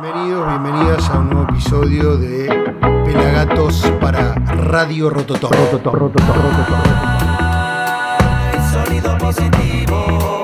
Bienvenidos, bienvenidas a un nuevo episodio de Pelagatos para Radio Rototón. Positivo.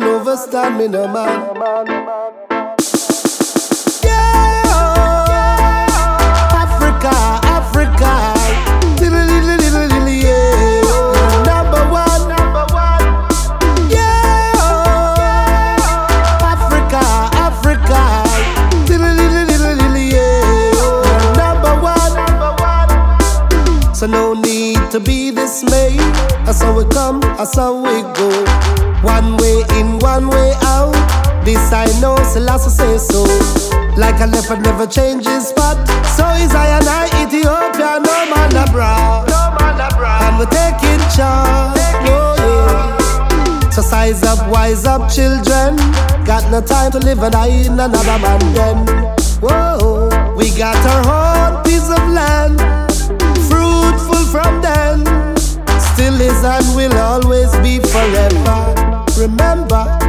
Overstand me, no man, overstand me, no man. to be dismayed. That's how we come, that's how we go. One way in, one way out. This I know, Selassie say so. Like a leopard never changes spot. So is I and I, Ethiopia, no man abroad. No man abroad. And we're taking charge. Oh, yeah. So size up, wise up, children. Got no time to live and die in another man den. Whoa, we got our own piece of land fruitful from then. Still is and will always be forever. Remember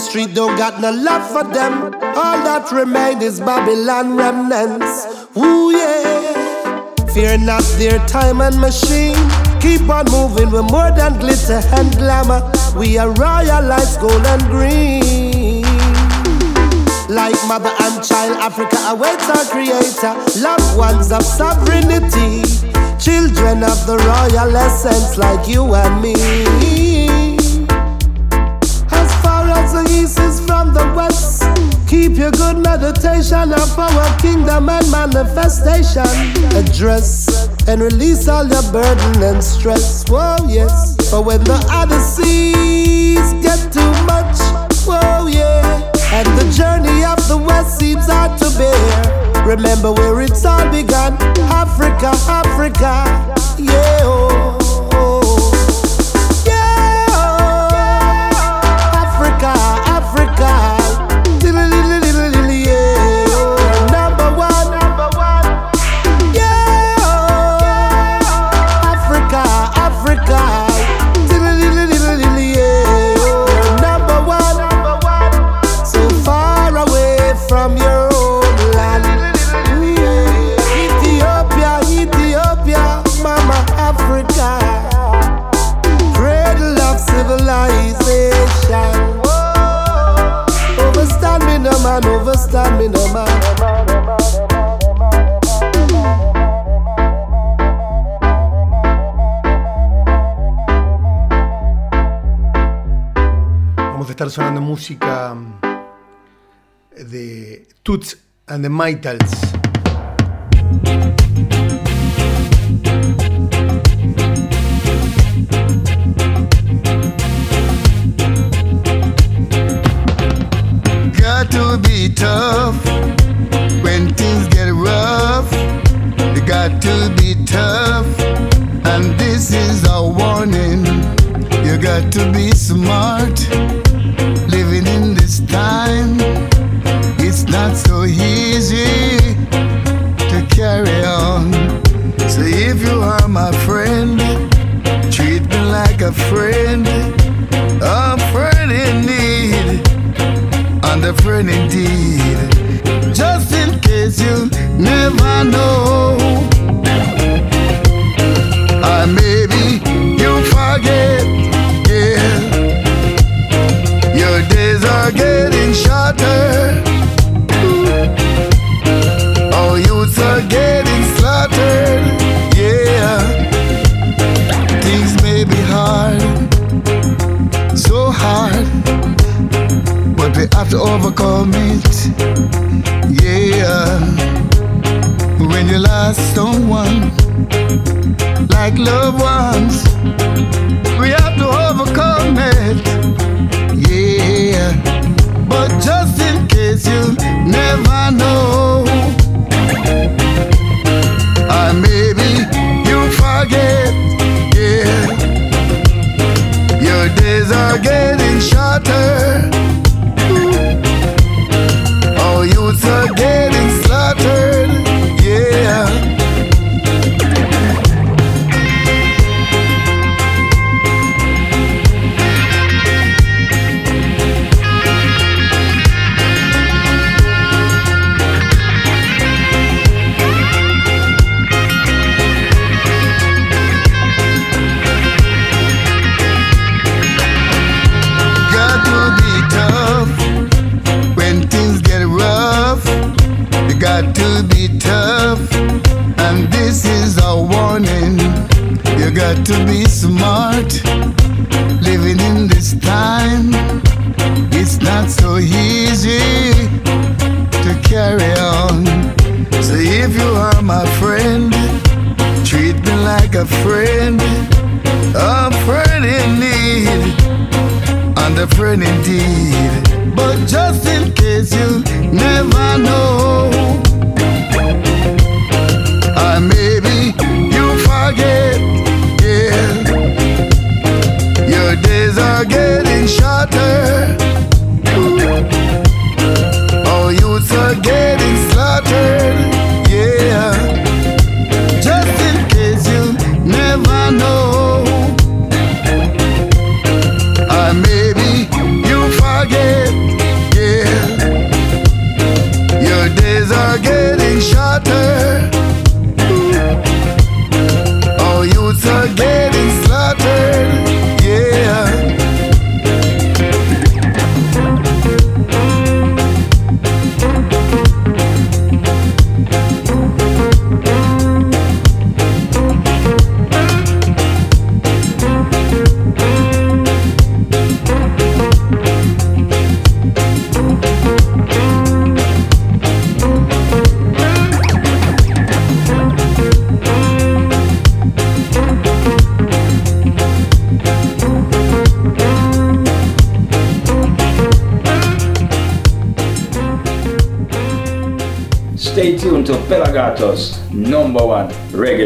street don't got no love for them. All that remain is Babylon remnants. Ooh yeah. Fear not their time and machine. Keep on moving, we're more than glitter and glamour. We are royal lights, gold and green. Like mother and child, Africa awaits our creator. Loved ones of sovereignty. Children of the royal essence, like you and me is from the west. Keep your good meditation of our kingdom and manifestation. Address and release all your burden and stress. Whoa, yes. But when the Odysseys get too much, whoa, yeah. And the journey of the west seems hard to bear. Remember where it's all begun Africa, Africa, yeah. Oh. Tuts and the Mitals. You lost someone like loved ones, we have to overcome it, yeah. But just in case you never know, or maybe you forget, yeah. Your days are getting shorter. Oh, youths are getting a friend, a friend in need and a friend indeed. But just in case you never know, or maybe you forget, yeah. Your days are getting shorter. Oh, youths are getting getting shorter. Oh, youths are getting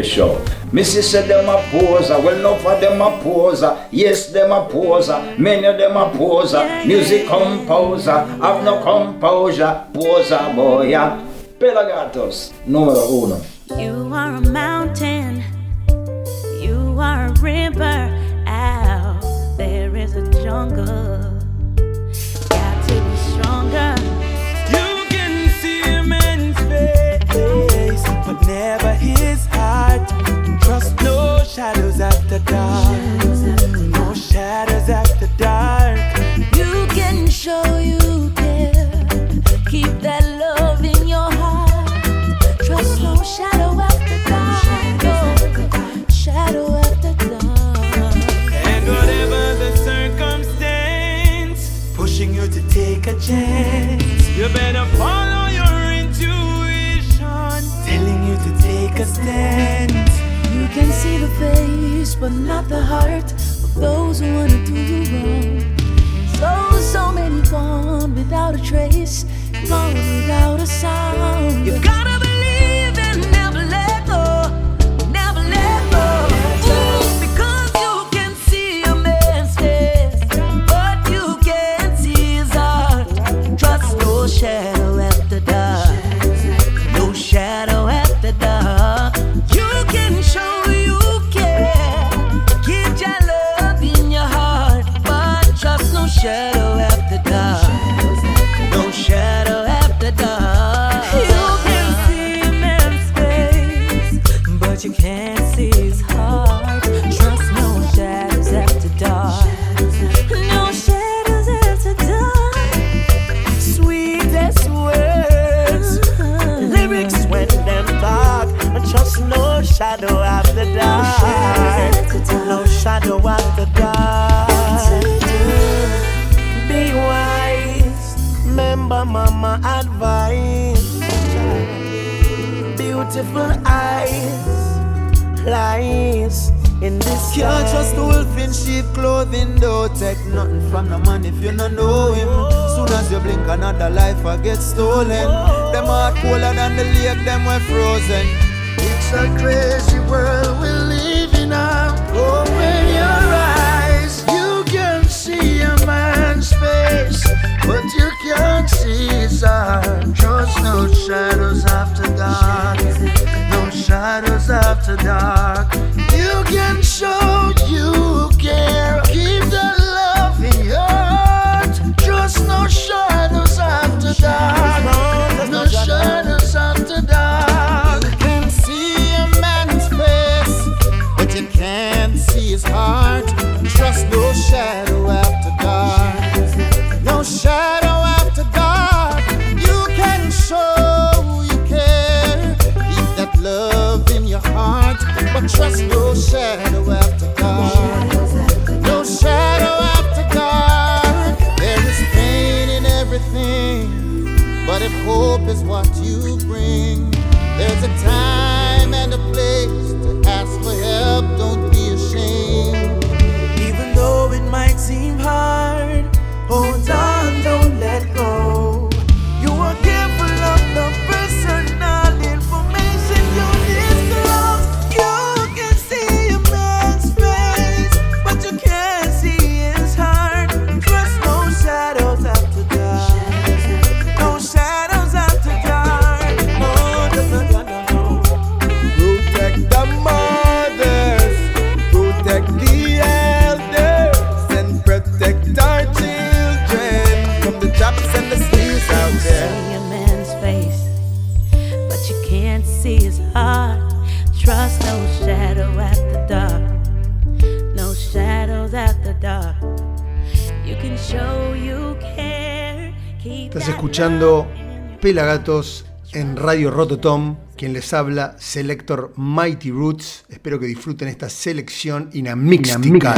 show. Missy said them a poser, well enough for them a poser. Yes, them a poser, many of them a poser. Music composer, have no composure, poser boy. Pelagatos numero uno. You are a mountain, you are a river. Out there is a jungle. Shadows after dark. No shadows after dark. You can show you care. Keep that love in your heart. Trust no shadow after dark. No shadow after dark. And whatever the circumstance, pushing you to take a chance. You better follow your intuition, telling you to take a stand. You can see the face, but not the heart of those who wanna do you wrong. So, so many gone without a trace, gone without a sound. You gotta beautiful eyes. Lies in this Can't trust the wolf in sheep clothing though. Take nothing from the man if you not know him. Soon as you blink another life will get stolen. Them are colder than the lake them were frozen. It's a crazy world we live in Open your eyes. You can see a man's face But you can't see his heart. Trust no shadows after murder. Pelagatos en Radio Rototom, quien les habla, Selector Mighty Roots. Espero que disfruten esta selección inamíxtica.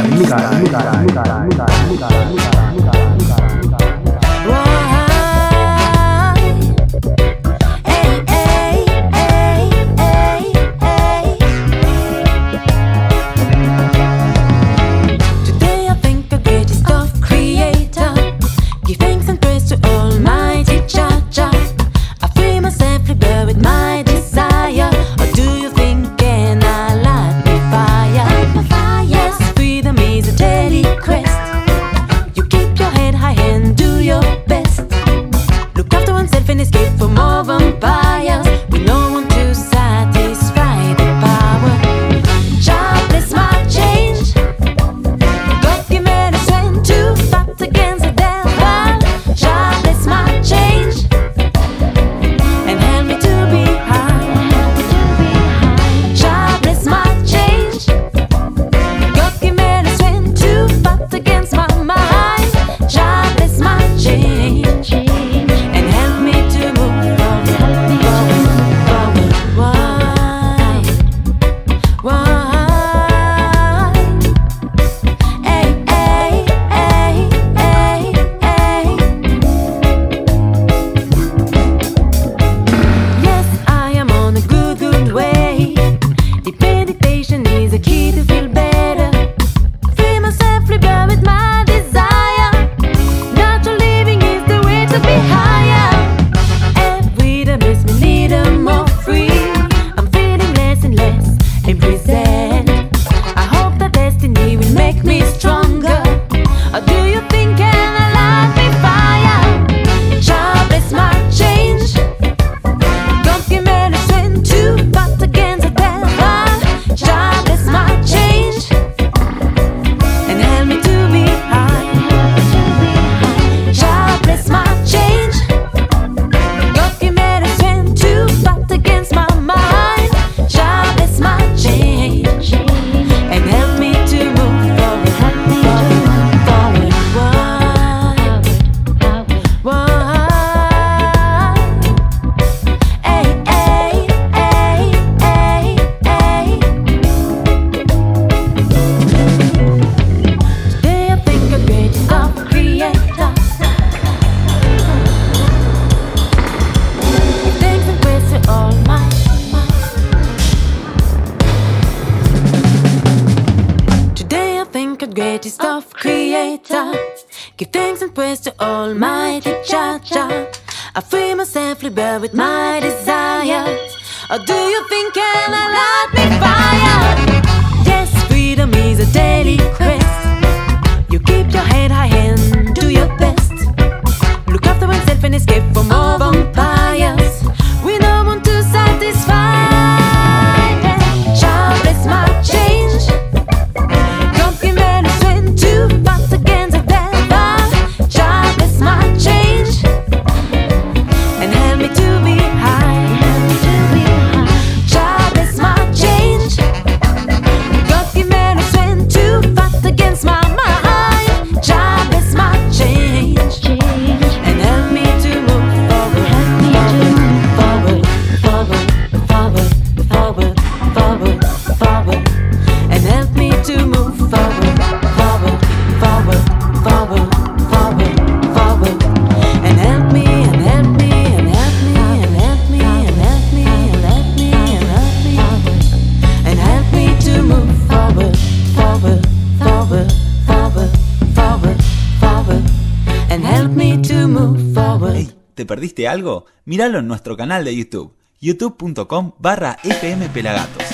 perdiste algo? Míralo en nuestro canal de YouTube, youtube.com barra fmpelagatos.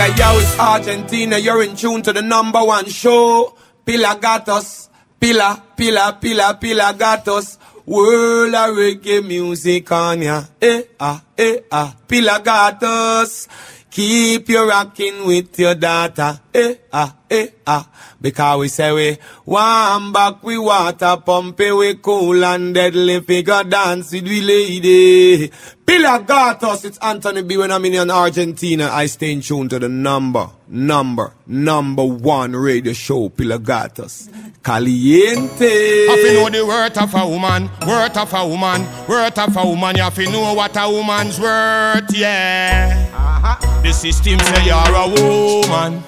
Yaga, yo, it's Argentina. You're in tune to the number one show. Pilagatos. Pila, pila, pila, pilagatos. World of reggae music on ya. Eh, ah, eh, ah. Pilagatos. Keep you rocking with your daughter. Eh, ah, eh, ah. Because we say we one back we water pump it, we cool and deadly figure dance with we lady. Pilagatos, it's Anthony B when I'm in Argentina. I stay in tune to the number, number, number one radio show, Pilagatos. Caliente. Have to know the worth of a woman, worth of a woman, worth of a woman. You have to know what a woman's worth, yeah. Uh-huh. The system say you're a woman,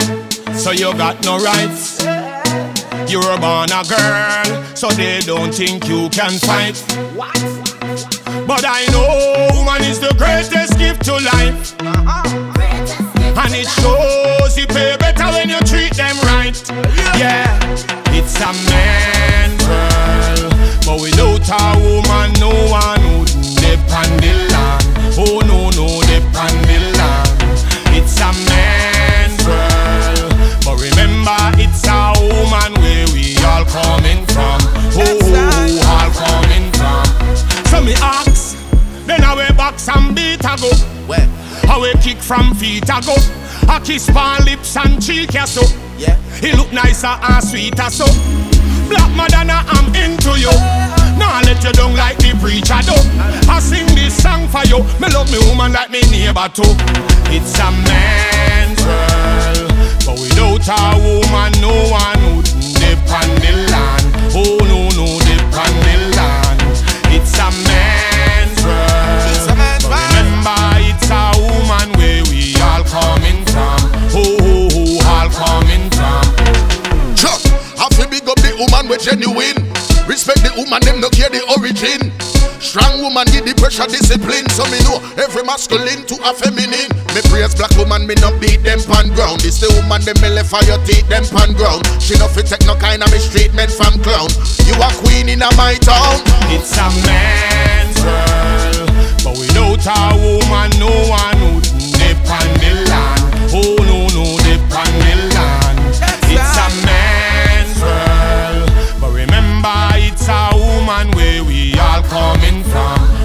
so you got no rights. You're a born a girl, so they don't think you can fight. But I know woman is the greatest gift to life. And it shows you pay better when you treat them right. Yeah, it's a man world. But without a woman, no one would depend the land. Oh no, no, depend land. Me ask, then I way box and beat a go. Where? I way kick from feet a go. I kiss pan lips and cheek ya so. Yeah. He look nicer and sweeter so. Black Madonna, I'm into you. Now I let you down like the preacher do. I sing this song for you. Me love me woman like me neighbor too. It's a man's world, but without a woman, no one would depend the pressure discipline. So me know every masculine to a feminine. Me praise black woman, me not beat them pan ground. This the woman, them me left for your teeth, them pan ground. She no fit take no kind of mistreatment from clown. You a queen in a my town. It's a man's world, but without a woman, no one would depend the land. Oh no, no, depend the land. It's a man's world, but remember, it's a woman where we all coming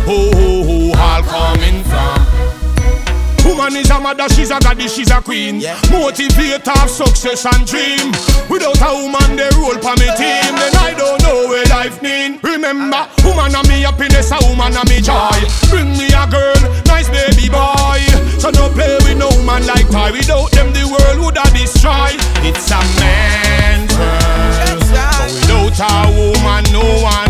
Oh, oh, oh, all coming from. Woman is a mother, she's a goddess, she's a queen. Motivate of success and dream. Without a woman, they roll for me team. Then I don't know where life mean. Remember, woman a me happiness, a woman a me joy. Bring me a girl, nice baby boy. So don't play with no man like toy. Without them, the world would have destroyed. It's a man's world. But without a woman, no one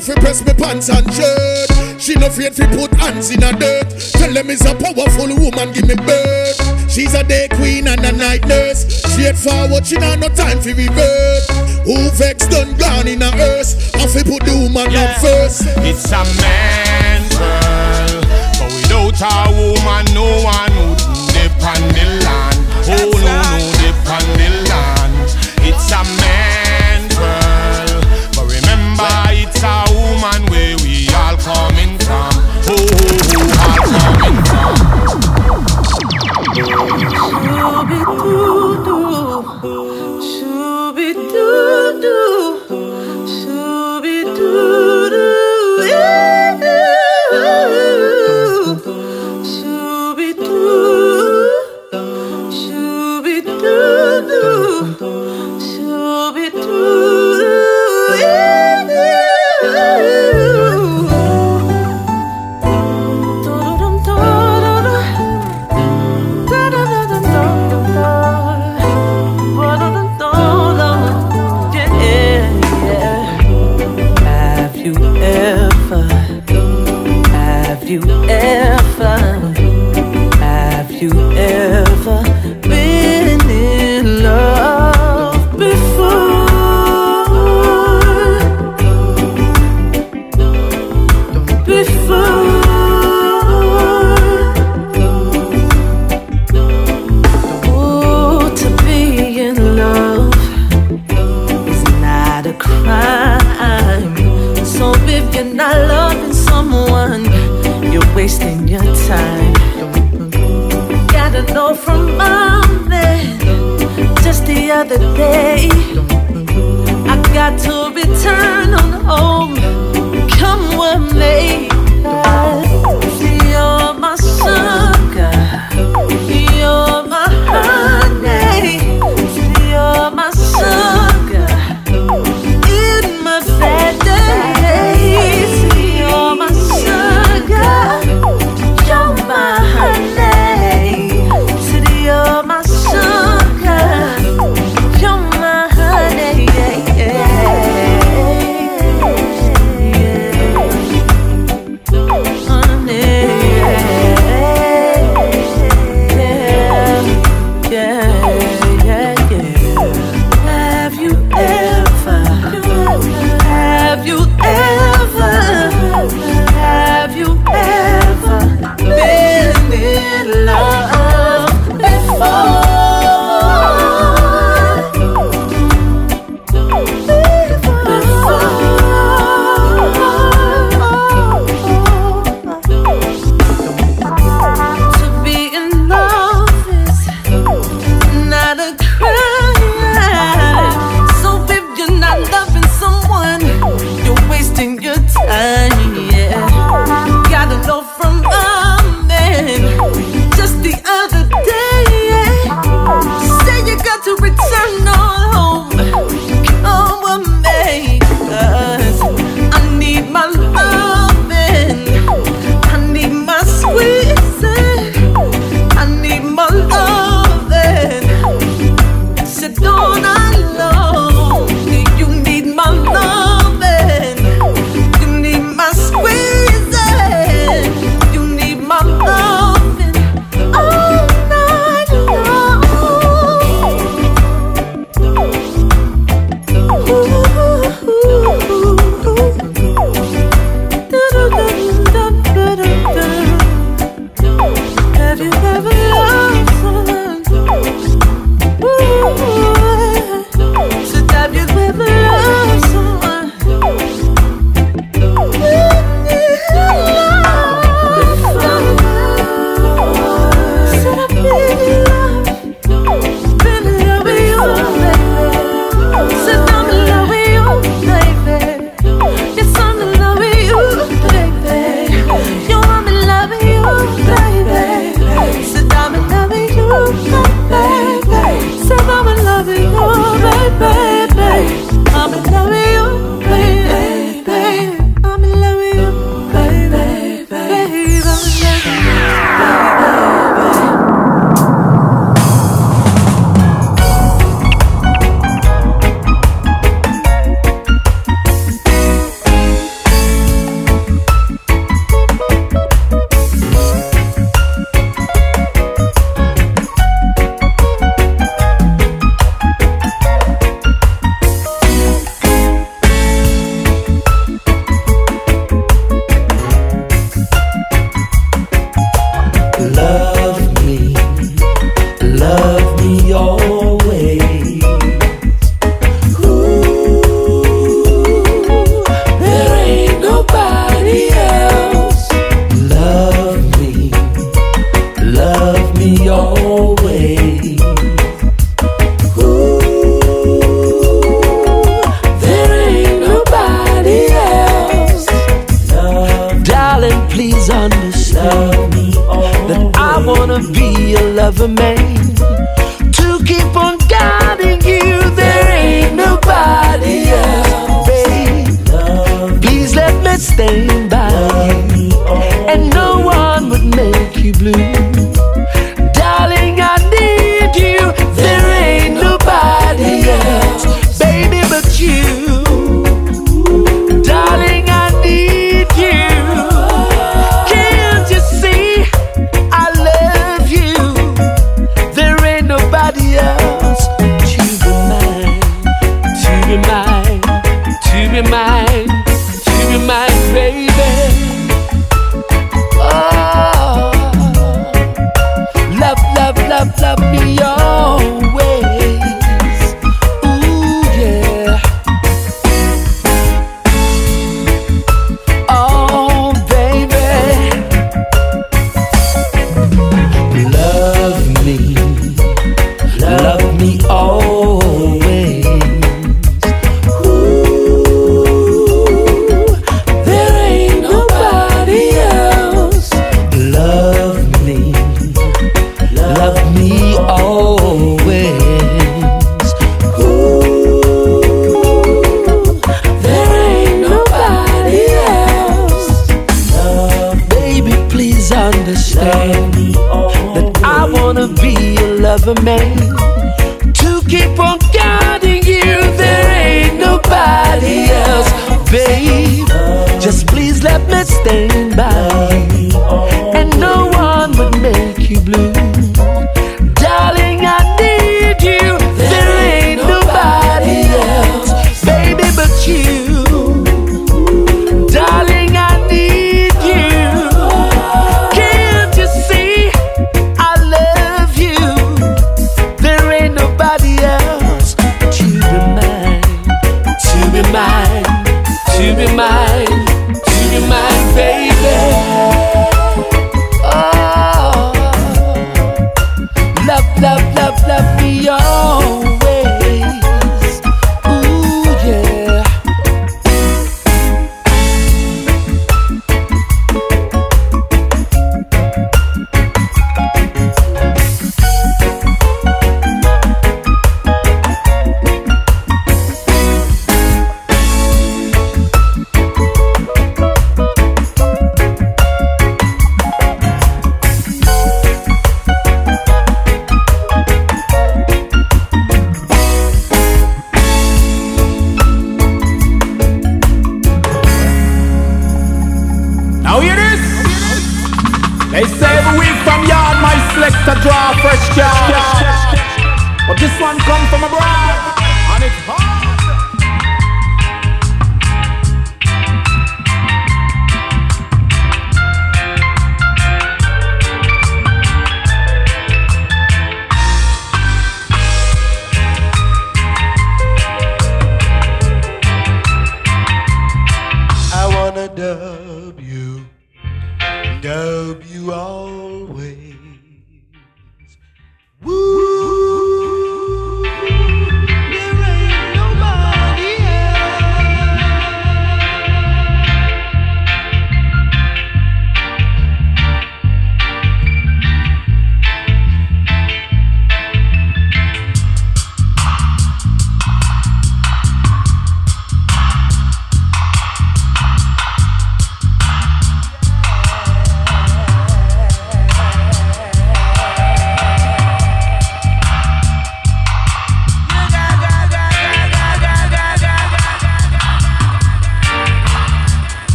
earth. Have to press me pants and shirt. She no afraid fi put hands in a dirt. Tell them it's a powerful woman give me birth. She's a day queen and a night nurse. Straightforward, she not no time for revert. Who vex done gone in a hearse? I fi put the woman Yeah. up first. It's a man's world, but without a woman, no one would dip on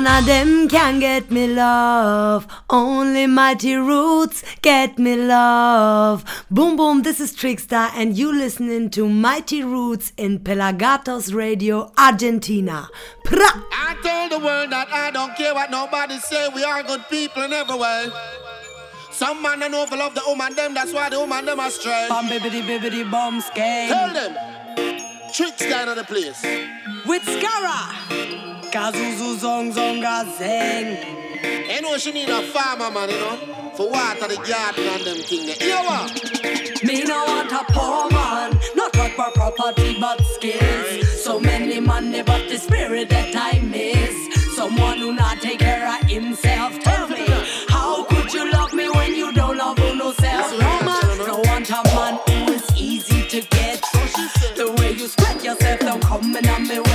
None of them can get me love. Only mighty roots get me love. Boom, boom, this is Trickstar, and you listening to Mighty Roots in Pelagatos Radio, Argentina. Pra! I told the world that I don't care what nobody say. We are good people in every way. Some man don't know if love the woman them, that's why the woman them are stray. Bum bibbidi bibbidi bum skate. Tell them, Trickstar out the place. With Scara. Kazuzu Zong Zonga Zeng. You she need a farmer man, you know, for water the garden and them thing. You know what? Me no want a poor man, not what for property but skills. So many money but the spirit that I miss. Someone who not take care of himself. Tell me, how could you love me when you don't love yourself? No man, no want a man who is easy to get. The way you spread yourself, don't come me.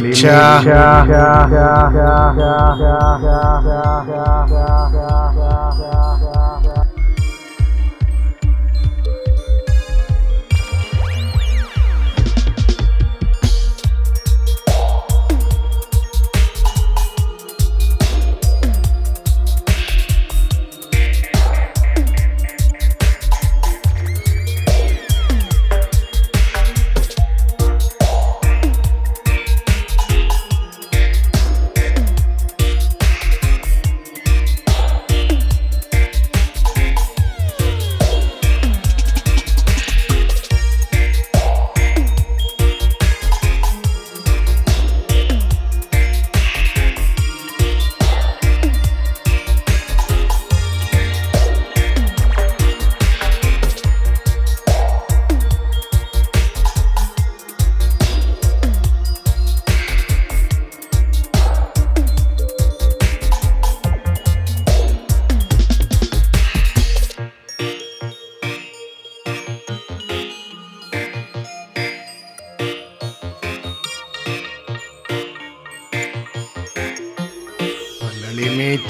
Limecha.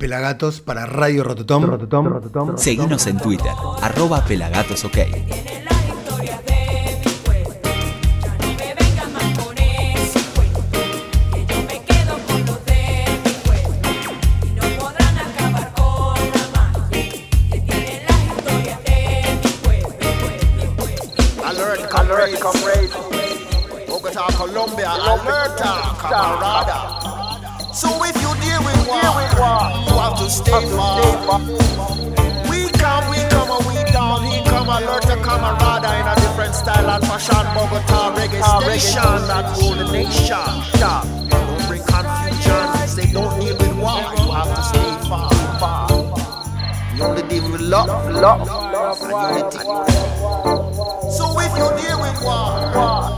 Pelagatos para Radio Rototom. Seguinos en Twitter, arroba pelagatosok. Alert, comrade, comrade. Bogota, Colombia, alerta, camarada. So if you deal with war, you have to stay far. We come, we come, and we down. He come, alerta, camarada, in a different style and fashion. Bogota, reggae ah, station that rule the nation. Don't bring confusion. Say don't deal with war. You have to stay far. You only deal with love, love, and unity. So if you deal with war,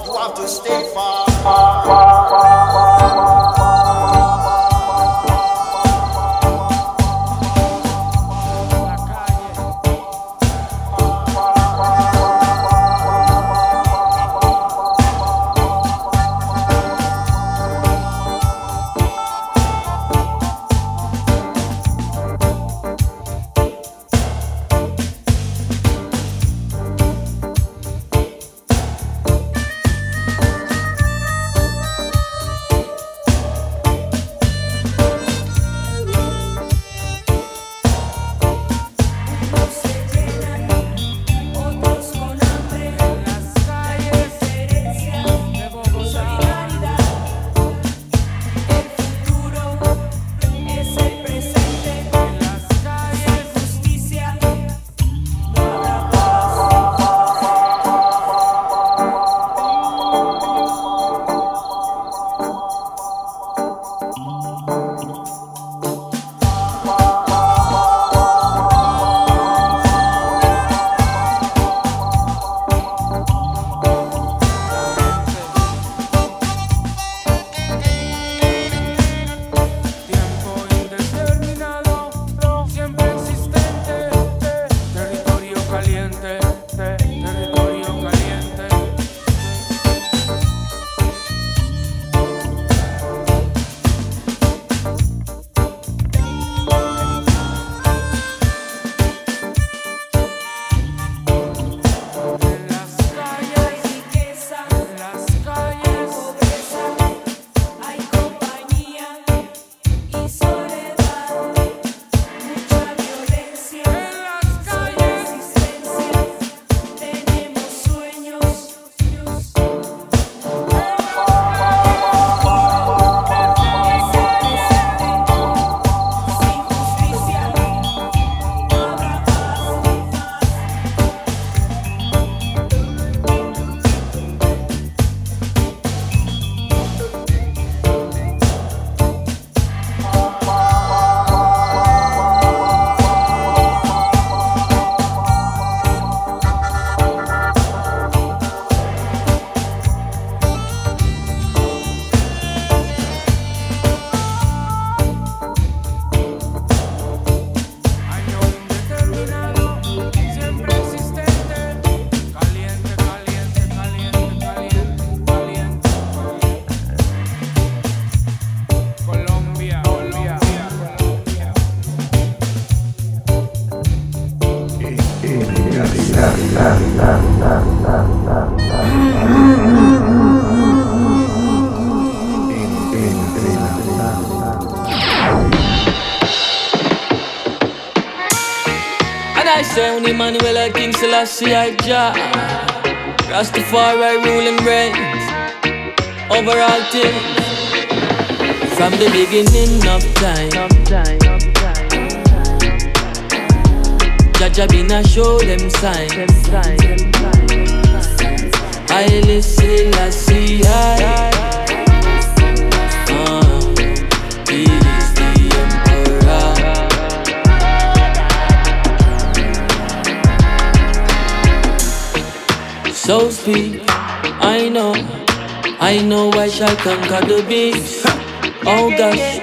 you have to stay far. Emmanuel King Selassie I Jah. Rastafari ruling reigns over all things. From the beginning of time, Jah Jah been a show them signs. I listen, I see, I. So speak, I know, I know I shall conquer the beast. Oh gosh,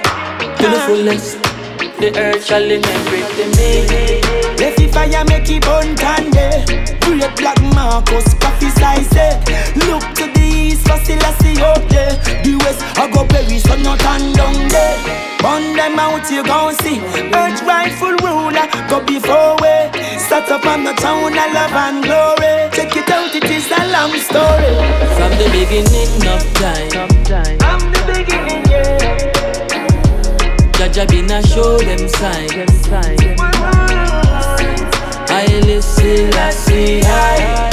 to the fullest, the earth shall inherit me. Left it fire make it burn candy Great black Marcus prophesy say eh. Look to for Selassie up oh, there The west I go perish so not turn down there Burn them out you gon' see. Earth rightful ruler go before we. Start up on the town of love and glory. Check it out it is a long story. From the beginning of time, From the beginning yeah. Jah Jah been a show them signs. I listen, I see, I.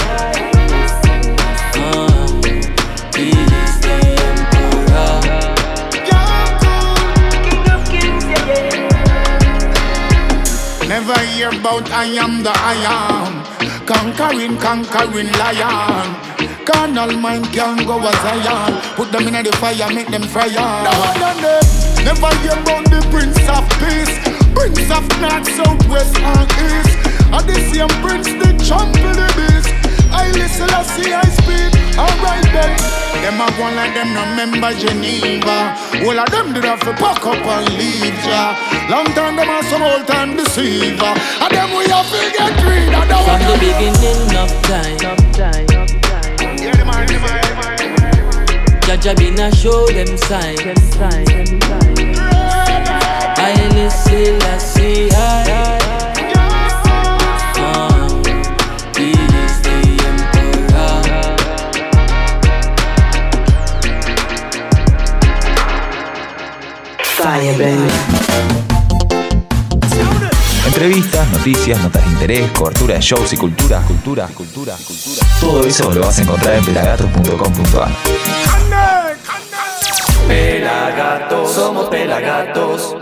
hear about I am the I am. Conquering, conquering lion. Carnal mind can go as Zion. Put them in the fire, make them no, no. Never hear about the Prince of Peace. Prince of North, South, West, and East. And the same Prince, the trample the beast. I listen, I see, I speak. Alright then. Them a go like them no remember Geneva. All of them did have to pack up and leave ya. Long time them a some old time deceiver. And them we have to get rid of the From the beginning of time, Jah Jah been a show them signs. I listen, I see, I. Entrevistas, noticias, notas de interés, cobertura de shows y cultura, cultura, cultura, cultura. Todo eso lo vas a encontrar en pelagato.com.ar. Pelagatos, somos pelagatos.